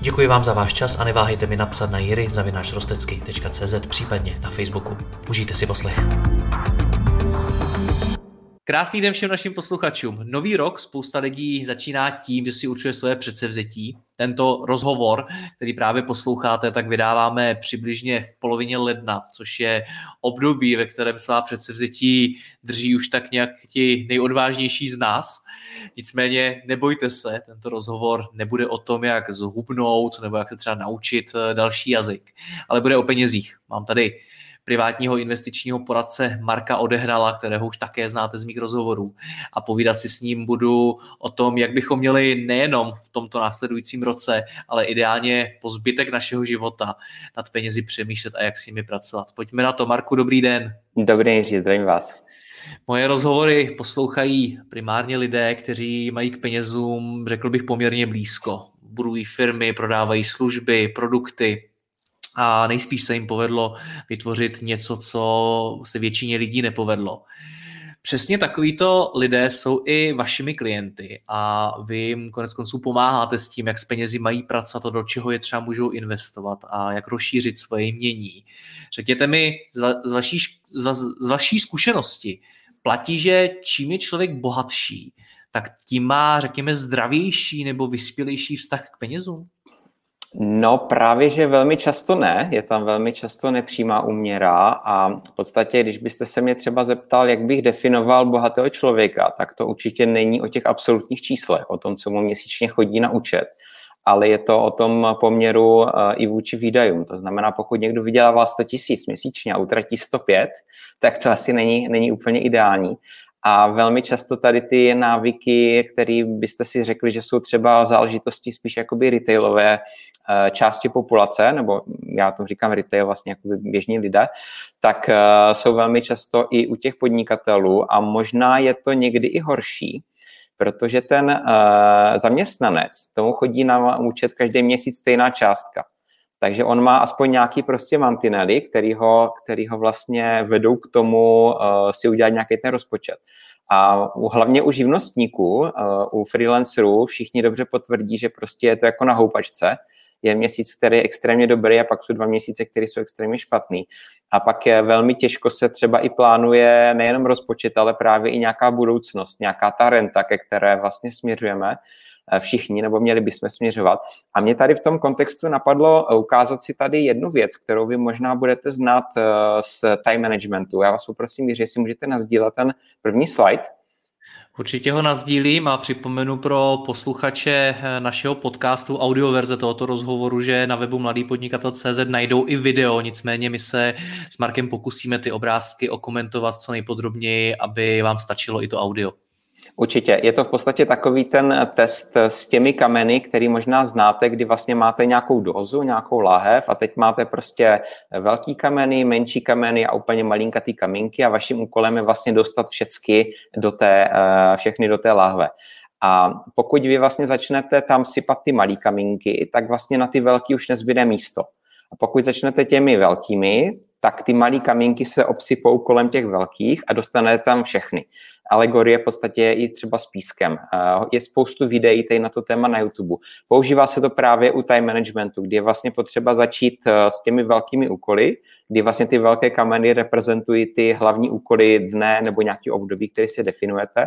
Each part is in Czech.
Děkuji vám za váš čas a neváhejte mi napsat na jiry.cz případně na Facebooku. Užijte si poslech. Krásný den všem našim posluchačům. Nový rok spousta lidí začíná tím, že si určuje své předsevzetí. Tento rozhovor, který právě posloucháte, tak vydáváme přibližně v polovině ledna, což je období, ve kterém svá předsevzetí drží už tak nějak ti nejodvážnější z nás. Nicméně nebojte se, tento rozhovor nebude o tom, jak zhubnout nebo jak se třeba naučit eh, další jazyk, ale bude o penězích. Mám tady privátního investičního poradce Marka Odehrala, kterého už také znáte z mých rozhovorů. A povídat si s ním budu o tom, jak bychom měli nejenom v tomto následujícím roce, ale ideálně po zbytek našeho života nad penězi přemýšlet a jak s nimi pracovat. Pojďme na to. Marku, dobrý den. Dobrý den, zdravím vás. Moje rozhovory poslouchají primárně lidé, kteří mají k penězům, řekl bych, poměrně blízko. Budují firmy, prodávají služby, produkty, a nejspíš se jim povedlo vytvořit něco, co se většině lidí nepovedlo. Přesně takovýto lidé jsou i vašimi klienty a vy jim konec konců pomáháte s tím, jak s penězi mají pracovat a do čeho je třeba můžou investovat a jak rozšířit svoje jmění. Řekněte mi z, va, z, vaší, z, va, z vaší zkušenosti, platí, že čím je člověk bohatší, tak tím má, řekněme, zdravější nebo vyspělejší vztah k penězům? No právě, že velmi často ne, je tam velmi často nepřímá úměra a v podstatě, když byste se mě třeba zeptal, jak bych definoval bohatého člověka, tak to určitě není o těch absolutních číslech, o tom, co mu měsíčně chodí na účet, ale je to o tom poměru eh, i vůči výdajům. To znamená, pokud někdo vydělává 100 tisíc měsíčně a utratí 105, tak to asi není, není úplně ideální. A velmi často tady ty návyky, které byste si řekli, že jsou třeba záležitosti spíš jakoby retailové eh, části populace, nebo já to říkám retail, vlastně jakoby běžní lidé, tak eh, jsou velmi často i u těch podnikatelů a možná je to někdy i horší, protože ten uh, zaměstnanec, tomu chodí na účet každý měsíc stejná částka. Takže on má aspoň nějaký prostě mantinely, který ho, který ho vlastně vedou k tomu uh, si udělat nějaký ten rozpočet. A u, hlavně u živnostníků, uh, u freelancerů všichni dobře potvrdí, že prostě je to jako na houpačce. Je měsíc, který je extrémně dobrý a pak jsou dva měsíce, které jsou extrémně špatný. A pak je velmi těžko se třeba i plánuje nejenom rozpočet, ale právě i nějaká budoucnost, nějaká ta renta, ke které vlastně směřujeme. Eh, všichni, nebo měli bychom směřovat. A mě tady v tom kontextu napadlo ukázat si tady jednu věc, kterou vy možná budete znát eh, z time managementu. Já vás poprosím, že jestli můžete nazdílet ten první slide. Určitě ho nazdílím a připomenu pro posluchače eh, našeho podcastu audioverze tohoto rozhovoru, že na webu mladýpodnikatel.cz najdou i video, nicméně my se s Markem pokusíme ty obrázky okomentovat co nejpodrobněji, aby vám stačilo i to audio. Určitě. Je to v podstatě takový ten test s těmi kameny, který možná znáte, kdy vlastně máte nějakou dozu, nějakou láhev a teď máte prostě velký kameny, menší kameny a úplně malinkatý kamínky a vaším úkolem je vlastně dostat všechny do té, eh, všechny do té láhve. A pokud vy vlastně začnete tam sypat ty malý kamínky, tak vlastně na ty velký už nezbyde místo. A pokud začnete těmi velkými, tak ty malý kamínky se obsypou kolem těch velkých a dostanete tam všechny alegorie v podstatě i třeba s pískem. Eh, je spoustu videí tady na to téma na YouTube. Používá se to právě u time managementu, kdy je vlastně potřeba začít eh, s těmi velkými úkoly, kdy vlastně ty velké kameny reprezentují ty hlavní úkoly dne nebo nějaký období, který si definujete.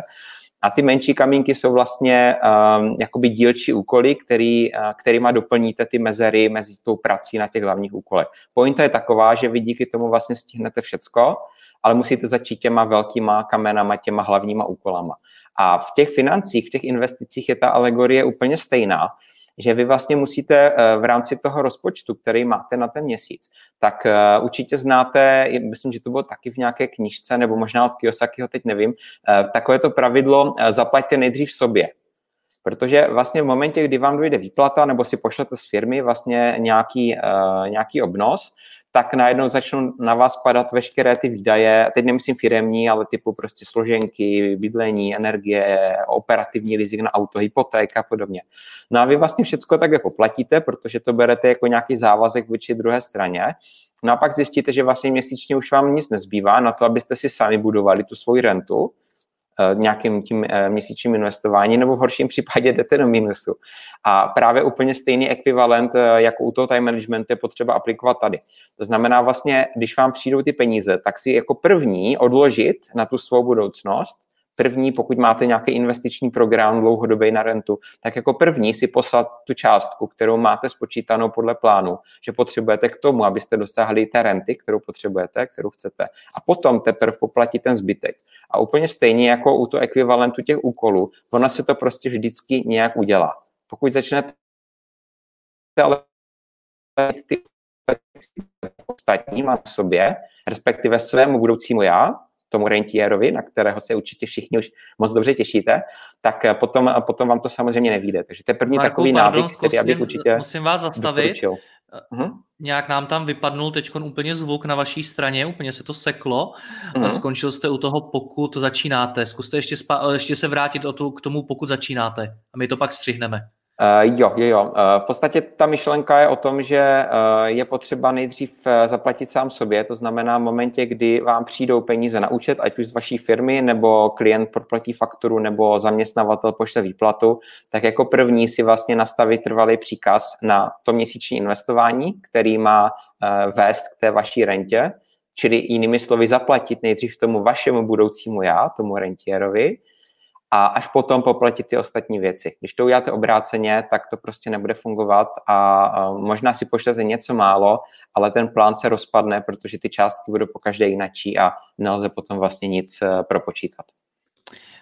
A ty menší kamínky jsou vlastně um, jakoby dílčí úkoly, který, uh, kterýma doplníte ty mezery mezi tou prací na těch hlavních úkolech. Pointa je taková, že vy díky tomu vlastně stihnete všecko, ale musíte začít těma velkýma kamenama, těma hlavníma úkolama. A v těch financích, v těch investicích je ta alegorie úplně stejná, že vy vlastně musíte eh, v rámci toho rozpočtu, který máte na ten měsíc, tak eh, určitě znáte, myslím, že to bylo taky v nějaké knižce, nebo možná od Kiyosakiho, teď nevím, eh, takové to pravidlo zaplaťte nejdřív sobě. Protože vlastně v momentě, kdy vám dojde výplata nebo si pošlete z firmy vlastně nějaký, nějaký obnos, tak najednou začnou na vás padat veškeré ty výdaje, teď nemyslím firemní, ale typu prostě složenky, bydlení, energie, operativní rizik na auto, hypotéka a podobně. No a vy vlastně všechno takhle poplatíte, protože to berete jako nějaký závazek vůči druhé straně. No a pak zjistíte, že vlastně měsíčně už vám nic nezbývá na to, abyste si sami budovali tu svoji rentu, nějakým tím eh, měsíčním investování, nebo v horším případě jdete do minusu. A právě úplně stejný ekvivalent eh, jako u toho time managementu je potřeba aplikovat tady. To znamená vlastně, když vám přijdou ty peníze, tak si jako první odložit na tu svou budoucnost první, pokud máte nějaký investiční program dlouhodobý na rentu, tak jako první si poslat tu částku, kterou máte spočítanou podle plánu, že potřebujete k tomu, abyste dosáhli té renty, kterou potřebujete, kterou chcete. A potom teprve poplatit ten zbytek. A úplně stejně jako u toho ekvivalentu těch úkolů, ona se to prostě vždycky nějak udělá. Pokud začnete ale ty ostatní má sobě, respektive svému budoucímu já, tomu rentierovi, na kterého se určitě všichni už moc dobře těšíte, tak eh, potom, eh, potom vám to samozřejmě nevíde. Takže to je první Marku, takový pardon, návyk, který já bych určitě Musím vás zastavit. Uh-huh. Nějak nám tam vypadnul teď úplně zvuk na vaší straně, úplně se to seklo. Uh-huh. Skončil jste u toho, pokud začínáte. Zkuste ještě, spa- ještě se vrátit o tu, k tomu, pokud začínáte. A my to pak střihneme. Uh, jo, jo, jo. Uh, v podstatě ta myšlenka je o tom, že uh, je potřeba nejdřív zaplatit sám sobě, to znamená v momentě, kdy vám přijdou peníze na účet, ať už z vaší firmy, nebo klient proplatí fakturu, nebo zaměstnavatel pošle výplatu, tak jako první si vlastně nastavit trvalý příkaz na to měsíční investování, který má vést k té vaší rentě, čili jinými slovy zaplatit nejdřív tomu vašemu budoucímu já, tomu rentierovi, a až potom poplatit ty ostatní věci. Když to uděláte obráceně, tak to prostě nebude fungovat a možná si pošlete něco málo, ale ten plán se rozpadne, protože ty částky budou po každé jinačí a nelze potom vlastně nic eh, propočítat.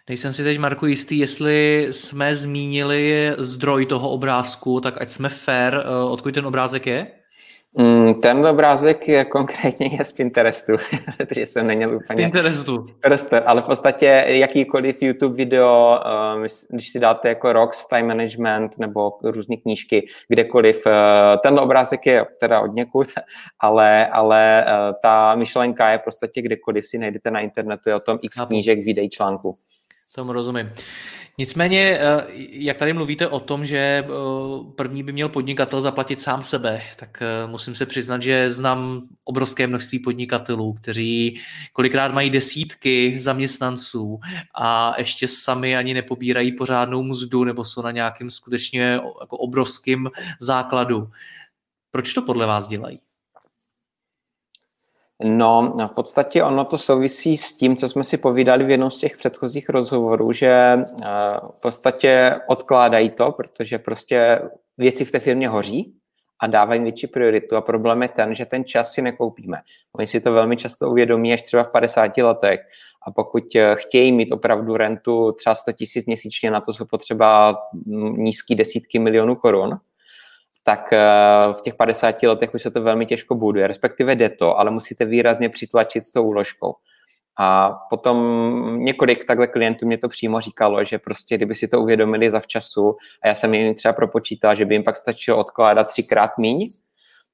Nejsem si teď, Marku, jistý, jestli jsme zmínili zdroj toho obrázku, tak ať jsme fair, eh, odkud ten obrázek je? Mm, ten obrázek je konkrétně je z Pinterestu, protože jsem neměl úplně... Pinterestu. Pinterestu. Ale v podstatě jakýkoliv YouTube video, um, když si dáte jako Rocks, Time Management nebo různé knížky, kdekoliv, uh, ten obrázek je teda od někud, ale, ale uh, ta myšlenka je v podstatě kdekoliv si najdete na internetu, je o tom x knížek, videí, článků. Tomu rozumím. Nicméně, eh, jak tady mluvíte o tom, že eh, první by měl podnikatel zaplatit sám sebe, tak eh, musím se přiznat, že znám obrovské množství podnikatelů, kteří kolikrát mají desítky zaměstnanců a ještě sami ani nepobírají pořádnou mzdu nebo jsou na nějakým skutečně jako obrovským základu. Proč to podle vás dělají? No, v podstatě ono to souvisí s tím, co jsme si povídali v jednom z těch předchozích rozhovorů, že eh, v podstatě odkládají to, protože prostě věci v té firmě hoří a dávají větší prioritu a problém je ten, že ten čas si nekoupíme. Oni si to velmi často uvědomí až třeba v 50 letech a pokud eh, chtějí mít opravdu rentu třeba 100 tisíc měsíčně, na to jsou potřeba nízký desítky milionů korun, tak eh, v těch 50 letech už se to velmi těžko buduje, respektive jde to, ale musíte výrazně přitlačit s tou úložkou. A potom několik takhle klientů mě to přímo říkalo, že prostě kdyby si to uvědomili za včasu a já jsem jim třeba propočítal, že by jim pak stačilo odkládat třikrát míň,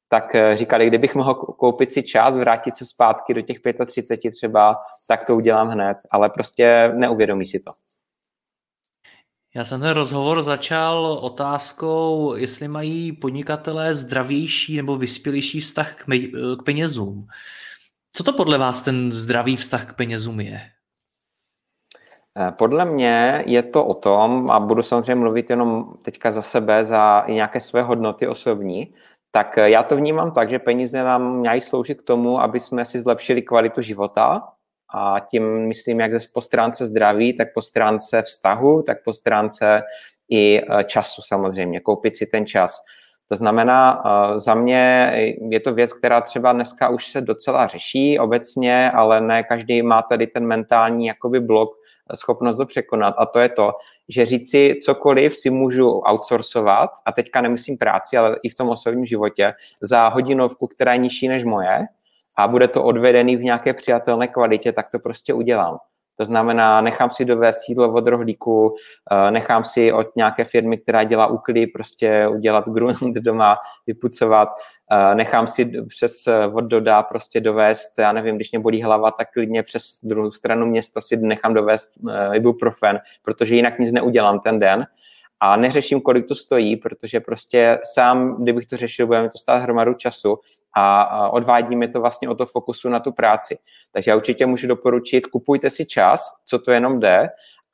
tak eh, říkali, kdybych mohl koupit si čas, vrátit se zpátky do těch 35 třeba, tak to udělám hned, ale prostě neuvědomí si to. Já jsem ten rozhovor začal otázkou, jestli mají podnikatelé zdravější nebo vyspělejší vztah k, me- k penězům. Co to podle vás ten zdravý vztah k penězům je? Eh, podle mě je to o tom, a budu samozřejmě mluvit jenom teďka za sebe, za nějaké své hodnoty osobní, tak já to vnímám tak, že peníze nám mají sloužit k tomu, aby jsme si zlepšili kvalitu života, a tím myslím jak po stránce zdraví, tak po stránce vztahu, tak po stránce i e, času samozřejmě, koupit si ten čas. To znamená, e, za mě je to věc, která třeba dneska už se docela řeší obecně, ale ne každý má tady ten mentální jakoby blok, e, schopnost to překonat. A to je to, že říci cokoliv si můžu outsourcovat, a teďka nemyslím práci, ale i v tom osobním životě, za hodinovku, která je nižší než moje, a bude to odvedený v nějaké přijatelné kvalitě, tak to prostě udělám. To znamená, nechám si dovést jídlo od rohlíku, eh, nechám si od nějaké firmy, která dělá úklidy, prostě udělat grunt doma, vypucovat, eh, nechám si přes od Doda prostě dovést, já nevím, když mě bolí hlava, tak klidně přes druhou stranu města si nechám dovést ibuprofen, protože jinak nic neudělám ten den a neřeším, kolik to stojí, protože prostě sám, kdybych to řešil, budeme to stát hromadu času a odvádí mi to vlastně o to fokusu na tu práci. Takže já určitě můžu doporučit, kupujte si čas, co to jenom jde,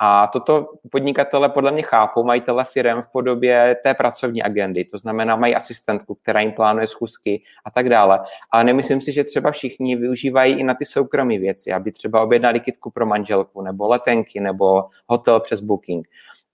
a toto podnikatele podle mě chápou, majitele firm v podobě té pracovní agendy, to znamená mají asistentku, která jim plánuje schůzky a tak dále. Ale nemyslím si, že třeba všichni využívají i na ty soukromé věci, aby třeba objednali kitku pro manželku, nebo letenky, nebo hotel přes booking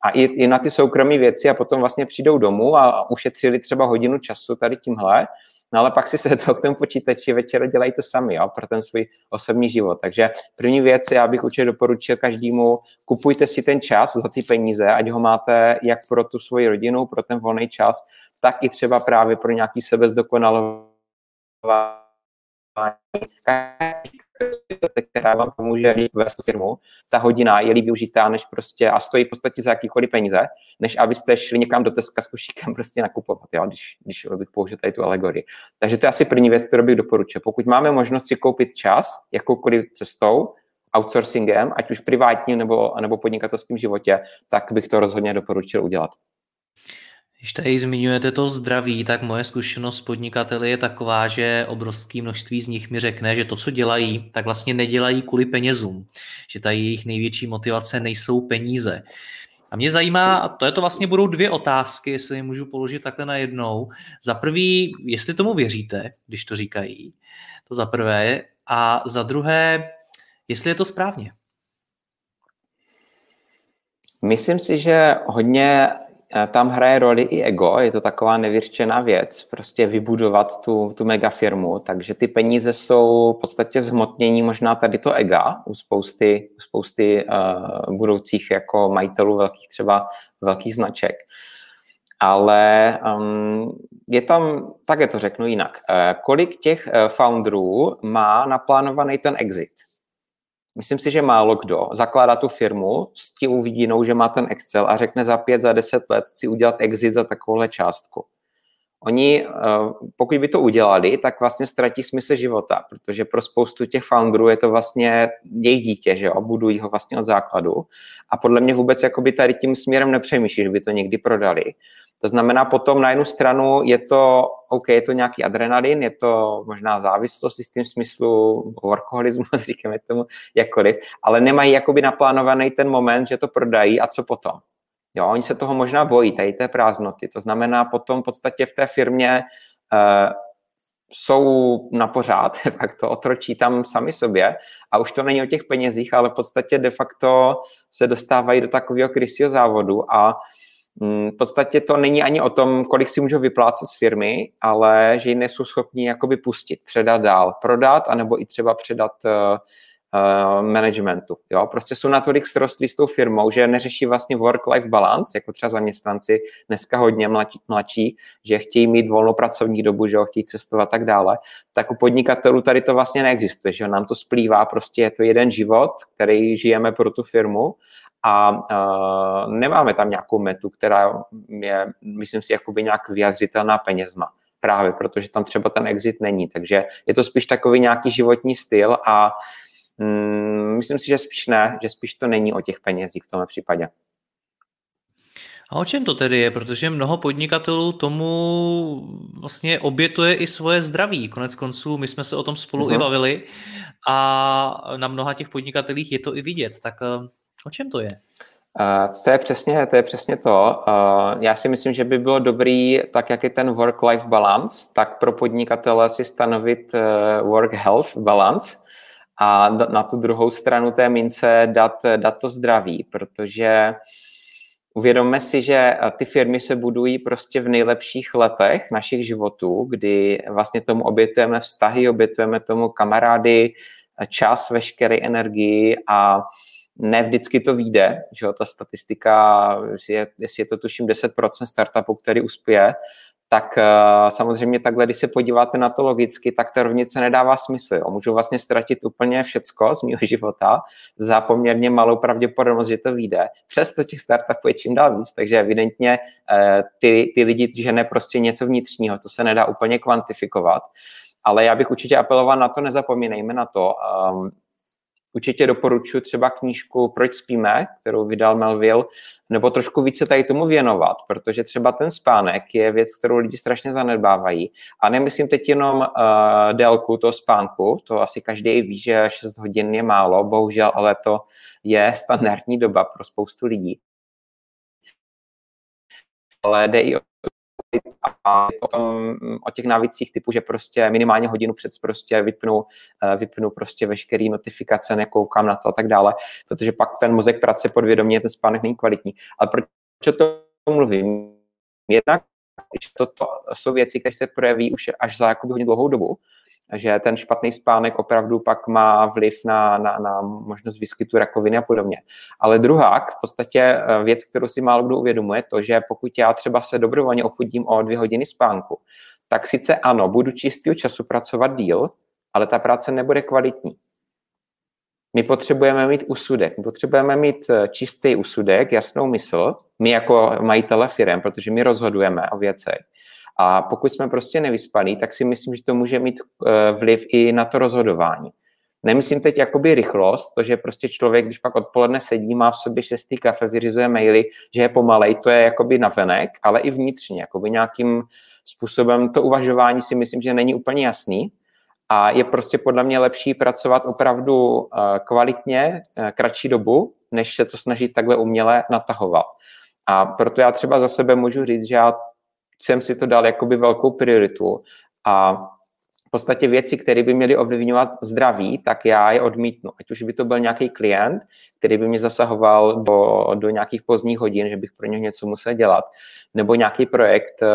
a i, i na ty soukromé věci a potom vlastně přijdou domů a ušetřili třeba hodinu času tady tímhle, no ale pak si se to k tomu počítači večer dělají to sami, jo, pro ten svůj osobní život. Takže první věc, já bych určitě doporučil každému, kupujte si ten čas za ty peníze, ať ho máte jak pro tu svoji rodinu, pro ten volný čas, tak i třeba právě pro nějaký sebezdokonalování která vám pomůže vést tu firmu, ta hodina je líp využitá, než prostě, a stojí v podstatě za jakýkoliv peníze, než abyste šli někam do Teska s košíkem prostě nakupovat, jo, když, když bych použil tady tu alegorii. Takže to je asi první věc, kterou bych doporučil. Pokud máme možnost si koupit čas jakoukoliv cestou, outsourcingem, ať už privátním nebo, nebo podnikatelském životě, tak bych to rozhodně doporučil udělat. Když tady zmiňujete to zdraví, tak moje zkušenost s podnikateli je taková, že obrovské množství z nich mi řekne, že to, co dělají, tak vlastně nedělají kvůli penězům. Že ta jejich největší motivace nejsou peníze. A mě zajímá, a to je to vlastně budou dvě otázky, jestli je můžu položit takhle na jednou. Za prvý, jestli tomu věříte, když to říkají, to za prvé. A za druhé, jestli je to správně. Myslím si, že hodně tam hraje roli i ego, je to taková nevyřčená věc, prostě vybudovat tu, tu megafirmu, takže ty peníze jsou v podstatě zhmotnění možná tady to ega u spousty, u spousty uh, budoucích jako majitelů velkých třeba velkých značek. Ale um, je tam, tak je to řeknu jinak, uh, kolik těch uh, founderů má naplánovaný ten exit? Myslím si, že málo kdo zakládá tu firmu s tím vidínou, že má ten Excel a řekne za pět, za deset let chci udělat exit za takovouhle částku. Oni, eh, pokud by to udělali, tak vlastně ztratí smysl života, protože pro spoustu těch founderů je to vlastně jejich dítě, že jo, budují ho vlastně od základu a podle mě vůbec jakoby tady tím směrem nepřemýšlí, že by to někdy prodali. To znamená, potom na jednu stranu je to, OK, je to nějaký adrenalin, je to možná závislost v tím smyslu, workoholismus, říkáme tomu jakkoliv, ale nemají jakoby naplánovaný ten moment, že to prodají a co potom. Jo, oni se toho možná bojí, tady té prázdnoty. To znamená, potom v podstatě v té firmě uh, jsou na pořád, fakt to otročí tam sami sobě a už to není o těch penězích, ale v podstatě de facto se dostávají do takového krysího závodu a v podstatě to není ani o tom, kolik si můžou vyplácet z firmy, ale že ji nejsou schopni jakoby pustit, předat dál, prodat, anebo i třeba předat uh, managementu. Jo? Prostě jsou natolik srostlí s tou firmou, že neřeší vlastně work-life balance, jako třeba zaměstnanci dneska hodně mladší, mladší, že chtějí mít volnou pracovní dobu, že chtějí cestovat a tak dále. Tak u podnikatelů tady to vlastně neexistuje, že nám to splývá, prostě je to jeden život, který žijeme pro tu firmu a uh, nemáme tam nějakou metu, která je, myslím si, jakoby nějak vyjadřitelná penězma. Právě protože tam třeba ten exit není. Takže je to spíš takový nějaký životní styl a mm, myslím si, že spíš ne, že spíš to není o těch penězích v tomhle případě. A o čem to tedy je? Protože mnoho podnikatelů tomu vlastně obětuje i svoje zdraví. Konec konců, my jsme se o tom spolu uh-huh. i bavili a na mnoha těch podnikatelích je to i vidět. Tak eh, O čem to je? Uh, to je přesně, to je přesně to. Uh, já si myslím, že by bylo dobrý, tak jak je ten work-life balance, tak pro podnikatele si stanovit uh, work-health balance a na tu druhou stranu té mince dát, dát to zdraví, protože uvědomme si, že ty firmy se budují prostě v nejlepších letech našich životů, kdy vlastně tomu obětujeme vztahy, obětujeme tomu kamarády, čas, veškeré energii a ne vždycky to vyjde, že jo, ta statistika, je, jestli je to tuším 10% startupu, který uspěje, tak uh, samozřejmě takhle, když se podíváte na to logicky, tak ta rovnice nedává smysl. Jo. Můžu vlastně ztratit úplně všecko z mého života za poměrně malou pravděpodobnost, že to vyjde. Přesto těch startupů je čím dál víc, takže evidentně uh, ty, ty lidi žene prostě něco vnitřního, co se nedá úplně kvantifikovat. Ale já bych určitě apeloval na to, nezapomínejme na to. Určitě doporučuji třeba knížku Proč spíme, kterou vydal Melville, nebo trošku více tady tomu věnovat, protože třeba ten spánek je věc, kterou lidi strašně zanedbávají. A nemyslím teď jenom uh, délku toho spánku, to asi každý ví, že 6 hodin je málo, bohužel, ale to je standardní doba pro spoustu lidí. Ale jde i o a potom o těch návicích typu, že prostě minimálně hodinu před prostě vypnu, eh, vypnu prostě veškerý notifikace, nekoukám na to a tak dále, protože pak ten mozek pracuje podvědomě, ten spánek není kvalitní. Ale proč o to mluvím? Jednak to, to jsou věci, které se projeví už až za jakoby hodně dlouhou dobu, že ten špatný spánek opravdu pak má vliv na, na, na možnost výskytu rakoviny a podobně. Ale druhá, v podstatě eh, věc, kterou si málo kdo uvědomuje, to, že pokud já třeba se dobrovolně ochudím o dvě hodiny spánku, tak sice ano, budu čistého času pracovat díl, ale ta práce nebude kvalitní. My potřebujeme mít úsudek, my potřebujeme mít eh, čistý úsudek, jasnou mysl, my jako majitele firm, protože my rozhodujeme o věcech. A pokud jsme prostě nevyspaní, tak si myslím, že to může mít eh, vliv i na to rozhodování. Nemyslím teď jakoby rychlost, to, že prostě člověk, když pak odpoledne sedí, má v sobě šestý kafe, vyřizuje maily, že je pomalej, to je jakoby navenek, ale i vnitřně, jakoby nějakým způsobem to uvažování si myslím, že není úplně jasný a je prostě podle mě lepší pracovat opravdu eh, kvalitně, eh, kratší dobu, než se to snažit takhle uměle natahovat. A proto já třeba za sebe můžu říct, že já jsem si to dal jakoby velkou prioritu a v podstatě věci, které by měly ovlivňovat zdraví, tak já je odmítnu. Ať už by to byl nějaký klient, který by mě zasahoval do, do nějakých pozdních hodin, že bych pro něj něco musel dělat, nebo nějaký projekt, eh,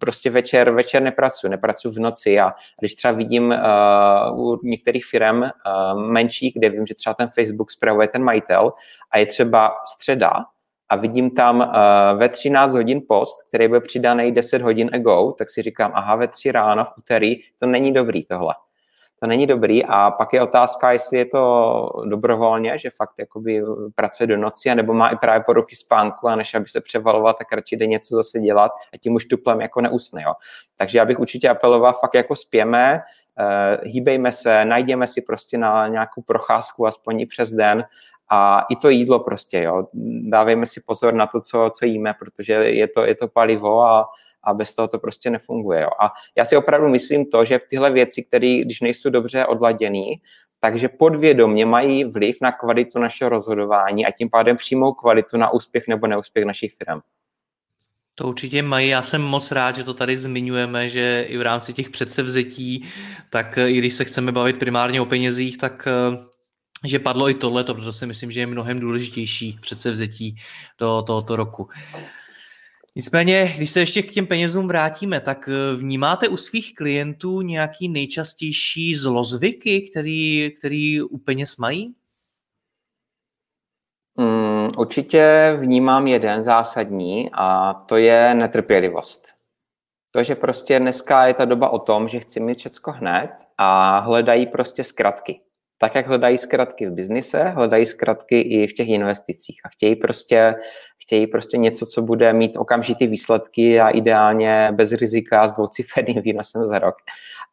prostě večer, večer nepracuji, nepracuji v noci a když třeba vidím uh, u některých firm uh, menších, kde vím, že třeba ten Facebook zpravuje ten majitel a je třeba středa, a vidím tam uh, ve 13 hodin post, který byl přidaný 10 hodin ago, tak si říkám, aha, ve 3 ráno v úterý, to není dobrý tohle. To není dobrý a pak je otázka, jestli je to dobrovolně, že fakt jakoby pracuje do noci, nebo má i právě poruchy spánku a než aby se převaloval, tak radši jde něco zase dělat a tím už tuplem jako neusne. Jo. Takže já bych určitě apeloval, fakt jako spěme, uh, hýbejme se, najděme si prostě na nějakou procházku aspoň i přes den a i to jídlo prostě, jo. Dávejme si pozor na to, co, co jíme, protože je to, je to palivo a, a bez toho to prostě nefunguje. Jo. A já si opravdu myslím to, že tyhle věci, které, když nejsou dobře odladěný, takže podvědomě mají vliv na kvalitu našeho rozhodování a tím pádem přímou kvalitu na úspěch nebo neúspěch našich firm. To určitě mají. Já jsem moc rád, že to tady zmiňujeme, že i v rámci těch předsevzetí, tak i když se chceme bavit primárně o penězích, tak že padlo i tohle, to si myslím, že je mnohem důležitější předsevzetí do tohoto roku. Nicméně, když se ještě k těm penězům vrátíme, tak eh, vnímáte u svých klientů nějaký nejčastější zlozvyky, který, který u peněz mají? Mm, určitě vnímám jeden zásadní a to je netrpělivost. To, že prostě dneska je ta doba o tom, že chci mít všechno hned a hledají prostě zkratky tak jak hledají zkratky v biznise, hledají zkratky i v těch investicích a chtějí prostě, chtějí prostě něco, co bude mít okamžitý výsledky a ideálně bez rizika s dvouciferným výnosem za rok.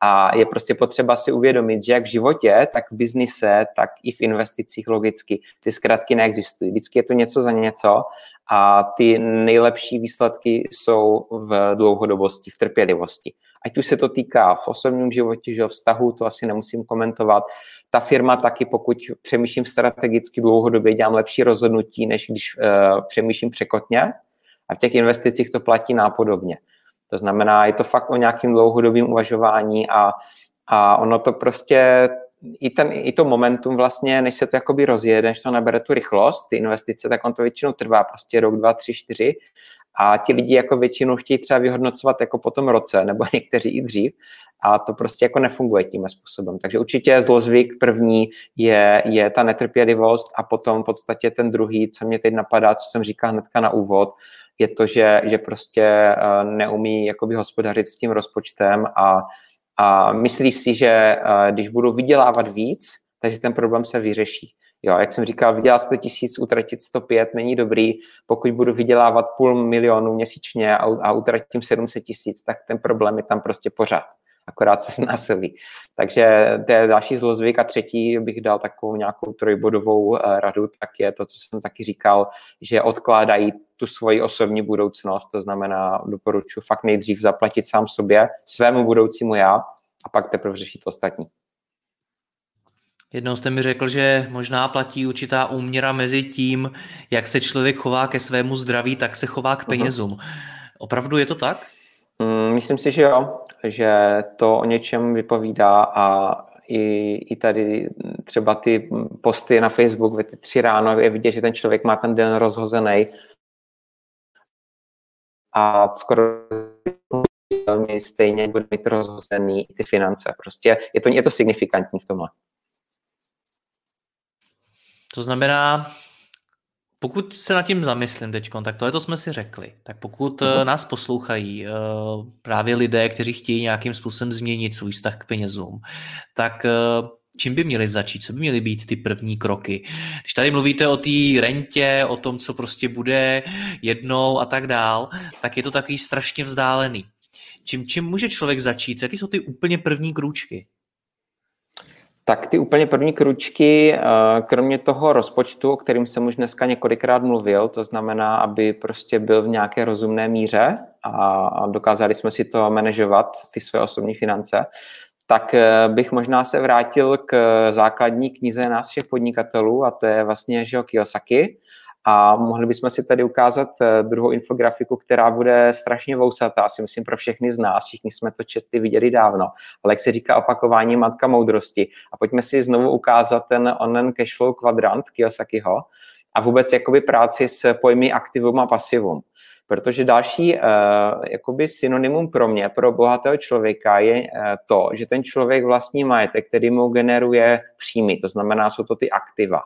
A je prostě potřeba si uvědomit, že jak v životě, tak v biznise, tak i v investicích logicky ty zkratky neexistují. Vždycky je to něco za něco a ty nejlepší výsledky jsou v dlouhodobosti, v trpělivosti. Ať už se to týká v osobním životě, že vztahu, to asi nemusím komentovat, ta firma taky, pokud přemýšlím strategicky dlouhodobě, dělám lepší rozhodnutí, než když uh, přemýšlím překotně. A v těch investicích to platí nápodobně. To znamená, je to fakt o nějakým dlouhodobým uvažování a, a ono to prostě, i, ten, i to momentum vlastně, než se to jakoby rozjede, než to nabere tu rychlost, ty investice, tak on to většinou trvá prostě rok, dva, tři, čtyři a ti lidi jako většinou chtějí třeba vyhodnocovat jako po tom roce, nebo někteří i dřív, a to prostě jako nefunguje tím způsobem. Takže určitě zlozvyk první je, je ta netrpělivost a potom v podstatě ten druhý, co mě teď napadá, co jsem říkal hnedka na úvod, je to, že, že prostě neumí jakoby hospodařit s tím rozpočtem a, a myslí si, že když budu vydělávat víc, takže ten problém se vyřeší. Jo, jak jsem říkal, vydělat 100 tisíc, utratit 105 není dobrý. Pokud budu vydělávat půl milionu měsíčně a, a utratím 700 tisíc, tak ten problém je tam prostě pořád. Akorát se znásilí. Takže to je další zlozvyk. A třetí bych dal takovou nějakou trojbodovou eh, radu, tak je to, co jsem taky říkal, že odkládají tu svoji osobní budoucnost. To znamená, doporučuji fakt nejdřív zaplatit sám sobě, svému budoucímu já, a pak teprve řešit ostatní. Jednou jste mi řekl, že možná platí určitá úměra mezi tím, jak se člověk chová ke svému zdraví, tak se chová k penězům. Opravdu je to tak? Mm, myslím si, že jo, že to o něčem vypovídá a i, i tady třeba ty posty na Facebook ve tři ráno je vidět, že ten člověk má ten den rozhozený a skoro velmi stejně bude mít rozhozený ty finance. Prostě je to, je to signifikantní v tomhle. To znamená, pokud se nad tím zamyslím teď, tak tohle to jsme si řekli, tak pokud uh-huh. nás poslouchají uh, právě lidé, kteří chtějí nějakým způsobem změnit svůj vztah k penězům, tak uh, čím by měli začít, co by měly být ty první kroky. Když tady mluvíte o té rentě, o tom, co prostě bude jednou a tak dál, tak je to takový strašně vzdálený. Čím, čím může člověk začít? Jaké jsou ty úplně první krůčky? Tak ty úplně první kručky, eh, kromě toho rozpočtu, o kterým jsem už dneska několikrát mluvil, to znamená, aby prostě byl v nějaké rozumné míře a dokázali jsme si to manažovat, ty své osobní finance, tak eh, bych možná se vrátil k základní knize nás všech podnikatelů a to je vlastně Žio Kiyosaki a mohli bychom si tady ukázat eh, druhou infografiku, která bude strašně vousatá, si myslím pro všechny z nás, všichni jsme to četli, viděli dávno, ale jak se říká opakování matka moudrosti. A pojďme si znovu ukázat ten onen cashflow kvadrant Kiyosakiho a vůbec jakoby práci s pojmy aktivum a pasivum. Protože další uh, jakoby synonymum pro mě, pro bohatého člověka je uh, to, že ten člověk vlastní majetek, který mu generuje příjmy, to znamená, jsou to ty aktiva.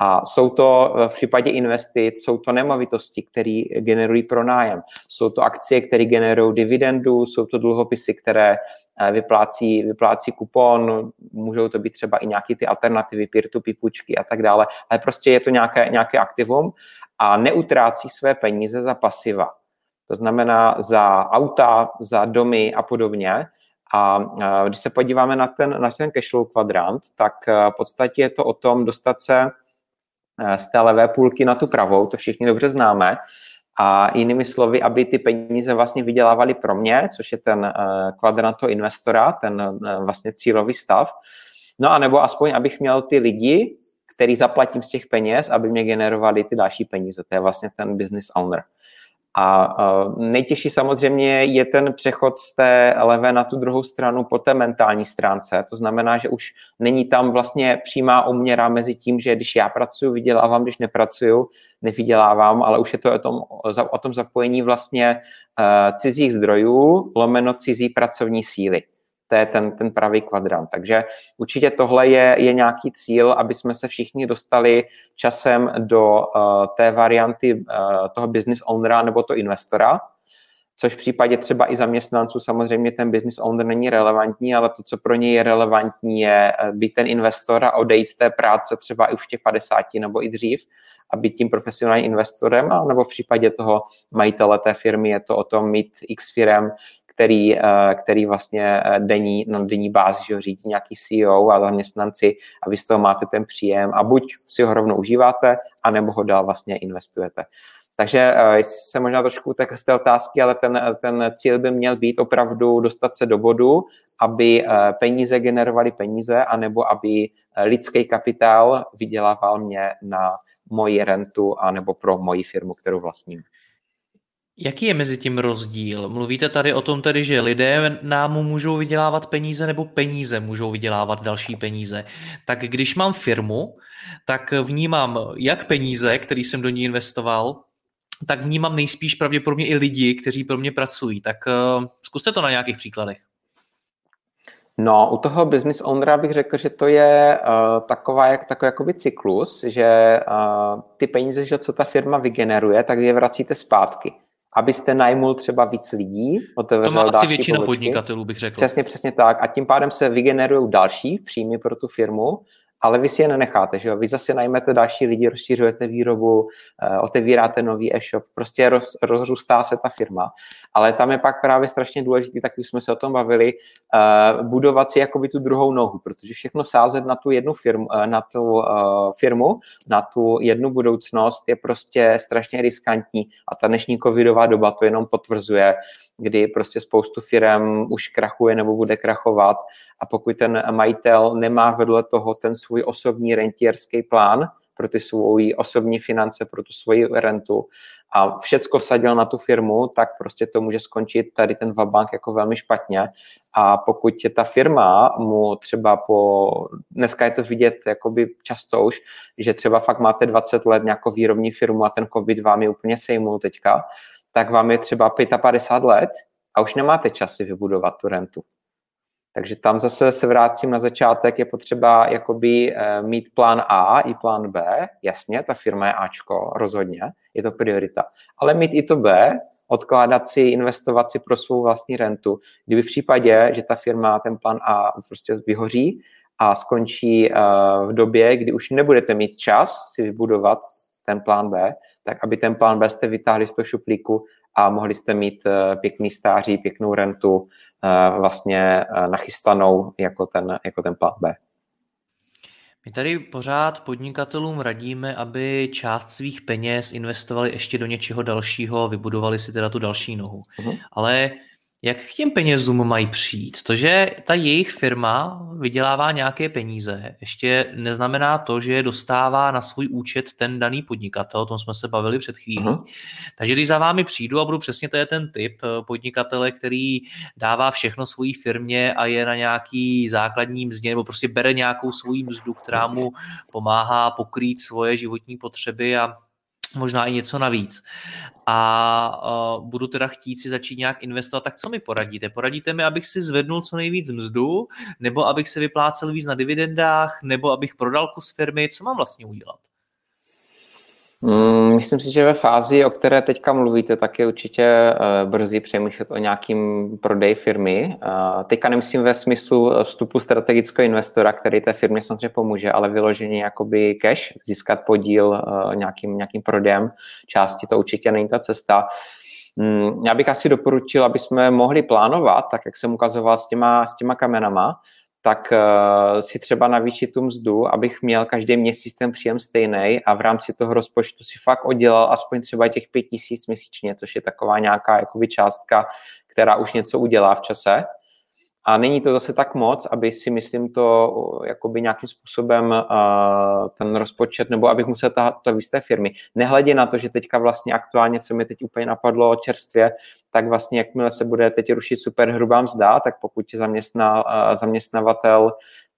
A jsou to v případě investic, jsou to nemovitosti, které generují pronájem. Jsou to akcie, které generují dividendu, jsou to dluhopisy, které eh, vyplácí, vyplácí kupon, můžou to být třeba i nějaké ty alternativy, peer-to-peer půjčky a tak dále, ale prostě je to nějaké, nějaké aktivum a neutrácí své peníze za pasiva. To znamená za auta, za domy a podobně. A když se podíváme na ten, na ten cashflow kvadrant, tak eh, v podstatě je to o tom dostat se Eh, z té levé půlky na tu pravou, to všichni dobře známe. A jinými slovy, aby ty peníze vlastně vydělávaly pro mě, což je ten eh, kvadrant toho investora, ten eh, vlastně cílový stav. No a nebo aspoň, abych měl ty lidi, který zaplatím z těch peněz, aby mě generovali ty další peníze. To je vlastně ten business owner. A nejtěžší samozřejmě je ten přechod z té levé na tu druhou stranu po té mentální stránce. To znamená, že už není tam vlastně přímá uměra mezi tím, že když já pracuji, vydělávám, když nepracuju, nevydělávám, ale už je to o tom, o tom zapojení vlastně cizích zdrojů, lomeno cizí pracovní síly to je ten, ten pravý kvadrant. Takže určitě tohle je, je nějaký cíl, aby jsme se všichni dostali časem do uh, té varianty uh, toho business ownera nebo to investora, což v případě třeba i zaměstnanců samozřejmě ten business owner není relevantní, ale to, co pro něj je relevantní, je eh, být ten investor a odejít z té práce třeba i už v těch 50 nebo i dřív a být tím profesionálním investorem, a nebo v případě toho majitele té firmy je to o tom mít x firm, který, eh, který vlastně eh, denní, na denní bázi že řídí nějaký CEO a zaměstnanci a vy z toho máte ten příjem a buď si ho rovnou užíváte, anebo ho dál vlastně investujete. Takže uh, se možná trošku tak z té otázky, ale ten, ten cíl by měl být opravdu dostat se do bodu, aby peníze generovaly peníze, anebo aby lidský kapitál vydělával mě na moji rentu anebo pro moji firmu, kterou vlastním. Jaký je mezi tím rozdíl? Mluvíte tady o tom tedy, že lidé nám můžou vydělávat peníze nebo peníze můžou vydělávat další peníze. Tak když mám firmu, tak vnímám jak peníze, který jsem do ní investoval, tak vnímám nejspíš pravděpodobně i lidi, kteří pro mě pracují. Tak uh, zkuste to na nějakých příkladech. No, u toho business ownera bych řekl, že to je uh, taková, jak, takový jakoby cyklus, že uh, ty peníze, že co ta firma vygeneruje, tak je vracíte zpátky. Abyste najmul třeba víc lidí, otevřel to má asi většina pobočky. podnikatelů, bych řekl. Přesně, přesně tak. A tím pádem se vygenerují další příjmy pro tu firmu ale vy si je nenecháte, že jo? Vy zase najmete další lidi, rozšiřujete výrobu, eh, otevíráte nový e-shop, prostě roz, rozrůstá se ta firma. Ale tam je pak právě strašně důležité, tak už jsme se o tom bavili, uh, budovat si jakoby tu druhou nohu, protože všechno sázet na tu jednu firmu, uh, na tu firmu, na tu jednu budoucnost je prostě strašně riskantní a ta dnešní covidová doba to jenom potvrzuje, kdy prostě spoustu firm už krachuje nebo bude krachovat a pokud ten majitel nemá vedle toho ten svůj osobní rentierský plán pro ty svoji osobní finance, pro tu svoji rentu a všecko vsadil na tu firmu, tak prostě to může skončit tady ten vabank jako velmi špatně. A pokud je ta firma mu třeba po, dneska je to vidět jakoby často už, že třeba fakt máte 20 let nějakou výrobní firmu a ten covid vám je úplně sejmul teďka, tak vám je třeba 55 let a už nemáte čas si vybudovat tu rentu. Takže tam zase se vrátím na začátek, je potřeba jakoby eh, mít plán A i plán B, jasně, ta firma je Ačko, rozhodně, je to priorita. Ale mít i to B, odkládat si, investovat si pro svou vlastní rentu, kdyby v případě, že ta firma ten plán A prostě vyhoří a skončí eh, v době, kdy už nebudete mít čas si vybudovat ten plán B, tak aby ten plán B jste vytáhli z toho šuplíku a mohli jste mít eh, pěkný stáří, pěknou rentu eh, vlastně eh, nachystanou jako ten, jako ten plán B. My tady pořád podnikatelům radíme, aby část svých peněz investovali ještě do něčeho dalšího, vybudovali si teda tu další nohu. Uh-huh. Ale jak k těm penězům mají přijít? To, že ta jejich firma vydělává nějaké peníze, ještě neznamená to, že je dostává na svůj účet ten daný podnikatel, o tom jsme se bavili před chvílí. Uh-huh. Takže když za vámi přijdu a budu přesně to je ten typ eh, podnikatele, který dává všechno svojí firmě a je na nějaký základní mzdě, nebo prostě bere nějakou svoji mzdu, která mu pomáhá pokrýt svoje životní potřeby a možná i něco navíc. A uh, budu teda chtít si začít nějak investovat, tak co mi poradíte? Poradíte mi, abych si zvednul co nejvíc mzdu, nebo abych se vyplácel víc na dividendách, nebo abych prodal kus firmy? Co mám vlastně udělat? Mm, myslím si, že ve fázi, o které teďka mluvíte, tak je určitě uh, brzy přemýšlet o nějakým prodej firmy. Uh, teďka nemyslím ve smyslu vstupu strategického investora, který té firmě samozřejmě pomůže, ale vyloženě jakoby cash, získat podíl nějakým, nějakým prodejem části, to určitě není ta cesta. Um, já bych asi doporučil, aby jsme mohli plánovat, tak jak jsem ukazoval s těma, s těma kamenama, tak uh, si třeba navýšit tu mzdu, abych měl každý měsíc ten příjem stejný a v rámci toho rozpočtu si fakt oddělal aspoň třeba těch pět tisíc měsíčně, což je taková nějaká jakoby částka, která už něco udělá v čase. A není to zase tak moc, aby si myslím to jakoby nějakým způsobem uh, ten rozpočet, nebo abych musel tahat to z té firmy. Nehledě na to, že teďka vlastně aktuálně, co mi teď úplně napadlo čerstvě, tak vlastně jakmile se bude teď rušit super hrubá mzda, tak pokud je zaměstná, uh, zaměstnavatel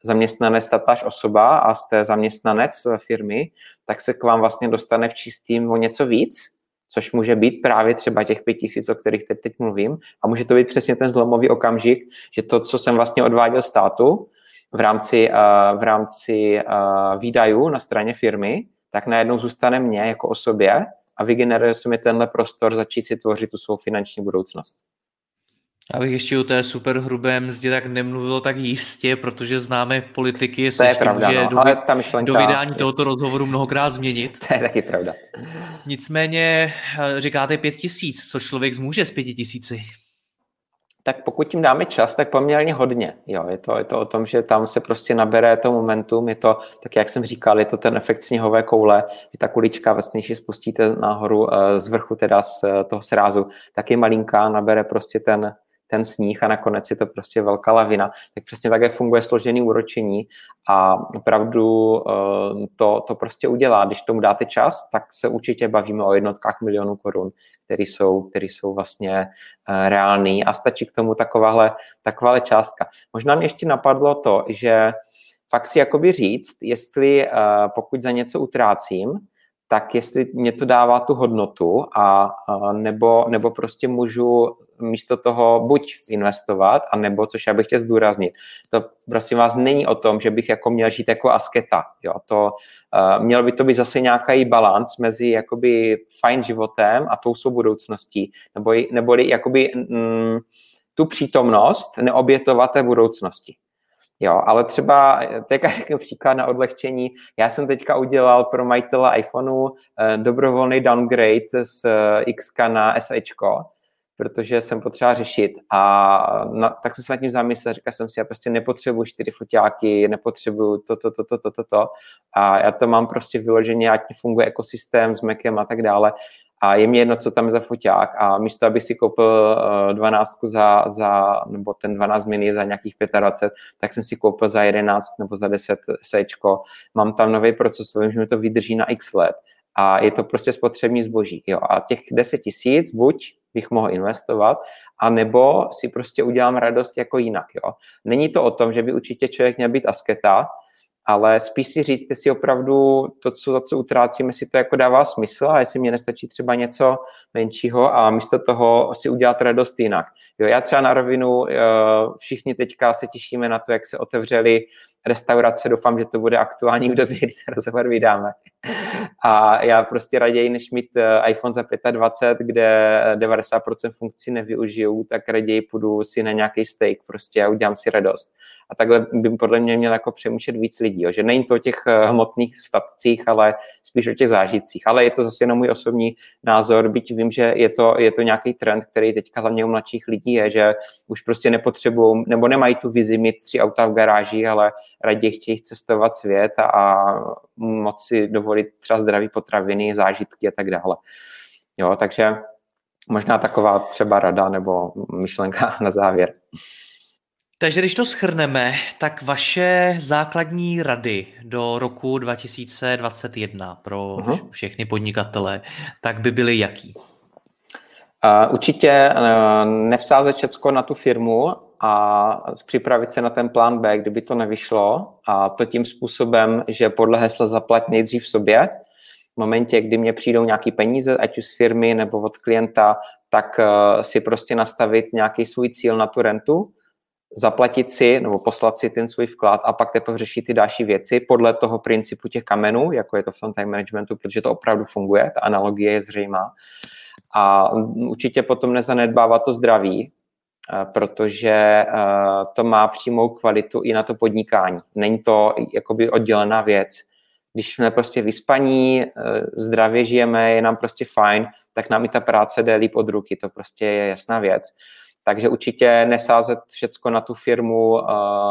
zaměstnanec tatáž osoba a jste zaměstnanec firmy, tak se k vám vlastně dostane v čistým o něco víc, což může být právě třeba těch pět tisíc, o kterých teď, teď mluvím. A může to být přesně ten zlomový okamžik, že to, co jsem vlastně odváděl státu v rámci, uh, v rámci uh, výdajů na straně firmy, tak najednou zůstane mě jako osobě a vygeneruje se mi tenhle prostor začít si tvořit tu svou finanční budoucnost. Já bych ještě o té super hrubé mzdě tak nemluvil tak jistě, protože známe politiky, jestli to je pravda, může no, do, ale ta myšlenka, do vydání tohoto rozhovoru mnohokrát změnit. To je taky pravda. Nicméně eh, říkáte pět tisíc, co člověk zmůže z pěti tisíci? Tak pokud tím dáme čas, tak poměrně hodně. Jo, je, to, je to o tom, že tam se prostě nabere to momentum, je to, tak jak jsem říkal, je to ten efekt sněhové koule, že ta kulička vlastně, když spustíte nahoru eh, z vrchu teda z eh, toho srázu, tak je malinká, nabere prostě ten, ten sníh a nakonec je to prostě velká lavina. Tak přesně také funguje složený úročení a opravdu eh, to, to prostě udělá. Když tomu dáte čas, tak se určitě bavíme o jednotkách milionů korun, které jsou, které jsou vlastně eh, reální a stačí k tomu takováhle, takováhle částka. Možná mě ještě napadlo to, že fakt si jakoby říct, jestli eh, pokud za něco utrácím, tak jestli mě to dává tu hodnotu a, a nebo, nebo prostě můžu místo toho buď investovat, a nebo, což já bych chtěl zdůraznit, to prosím vás není o tom, že bych jako měl žít jako asketa. Jo? To, uh, měl by to být zase nějaký balans mezi jakoby fajn životem a tou svou budoucností, nebo, neboli jakoby mm, tu přítomnost neobětovat té budoucnosti. Jo, ale třeba, teďka řeknu příklad na odlehčení, já jsem teďka udělal pro majitele iPhoneu eh, dobrovolný downgrade z eh, X na SEčko, protože jsem potřeba řešit. A na, tak jsem se nad tím zamyslel, říkal jsem si, já prostě nepotřebuji čtyři foťáky, nepotřebuju to, to, to, to, to, to, to. A já to mám prostě vyloženě, ať funguje ekosystém s Macem a tak dále a je mi jedno, co tam je za foťák a místo, aby si koupil 12 uh, za, za, nebo ten 12 mini za nějakých 25, tak jsem si koupil za 11 nebo za 10 sečko. Mám tam nový procesor, vím, že mi to vydrží na x let a je to prostě spotřební zboží. Jo. A těch 10 tisíc buď bych mohl investovat, a nebo si prostě udělám radost jako jinak. Jo. Není to o tom, že by určitě člověk měl být asketa, ale spíš si říct, jestli opravdu to, co, za co utrácíme, jestli to jako dává smysl a jestli mě nestačí třeba něco menšího a místo toho si udělat radost jinak. Jo, já třeba na rovinu, eh, všichni teďka se těšíme na to, jak se otevřeli restaurace, doufám, že to bude aktuální v době, kdy ten rozhovor vydáme. A já prostě raději, než mít eh, iPhone za 25, kde 90% funkcí nevyužiju, tak raději půjdu si na nějaký steak prostě a udělám si radost. A takhle by podle mě měl jako přemýšlet víc lidí, jo. že není to o těch eh, hmotných statcích, ale spíš o těch zážitcích. Ale je to zase jenom můj osobní názor, byť vím, že je to, je to nějaký trend, který teďka hlavně u mladších lidí je, že už prostě nepotřebují, nebo nemají tu vizi mít tři auta v garáži, ale raději chtějí cestovat svět a, a moci si dovolit třeba zdraví potraviny, zážitky a tak dále. Jo, takže možná taková třeba rada nebo myšlenka na závěr. Takže když to schrneme, tak vaše základní rady do roku 2021 pro uh-huh. všechny podnikatele, tak by byly jaký? Uh, určitě uh, nevsázet všecko na tu firmu a připravit se na ten plán B, kdyby to nevyšlo a to tím způsobem, že podle hesla zaplať nejdřív sobě. V momentě, kdy mě přijdou nějaký peníze, ať už z firmy nebo od klienta, tak uh, si prostě nastavit nějaký svůj cíl na tu rentu, zaplatit si nebo poslat si ten svůj vklad a pak teprve řešit ty další věci podle toho principu těch kamenů, jako je to v tom time managementu, protože to opravdu funguje, ta analogie je zřejmá. A určitě potom nezanedbávat to zdraví, eh, protože eh, to má přímou kvalitu i na to podnikání. Není to jakoby oddělená věc. Když jsme prostě vyspaní, eh, zdravě žijeme, je nám prostě fajn, tak nám i ta práce jde líp od ruky, to prostě je jasná věc. Takže určitě nesázet všecko na tu firmu,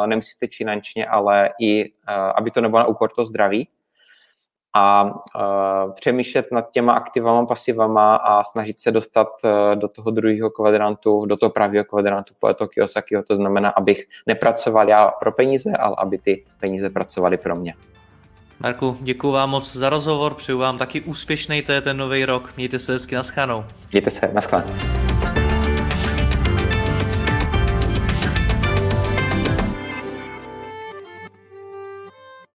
nemyslím teď finančně, ale i, aby to nebylo na úkor toho zdraví. A uh, přemýšlet nad těma aktivama, pasivama a snažit se dostat uh, do toho druhého kvadrantu, do toho pravého kvadrantu po toho Kiyosakiho. To znamená, abych nepracoval já pro peníze, ale aby ty peníze pracovaly pro mě. Marku, děkuji vám moc za rozhovor, přeju vám taky úspěšný ten nový rok. Mějte se hezky, naschánou. Mějte se, naschánou.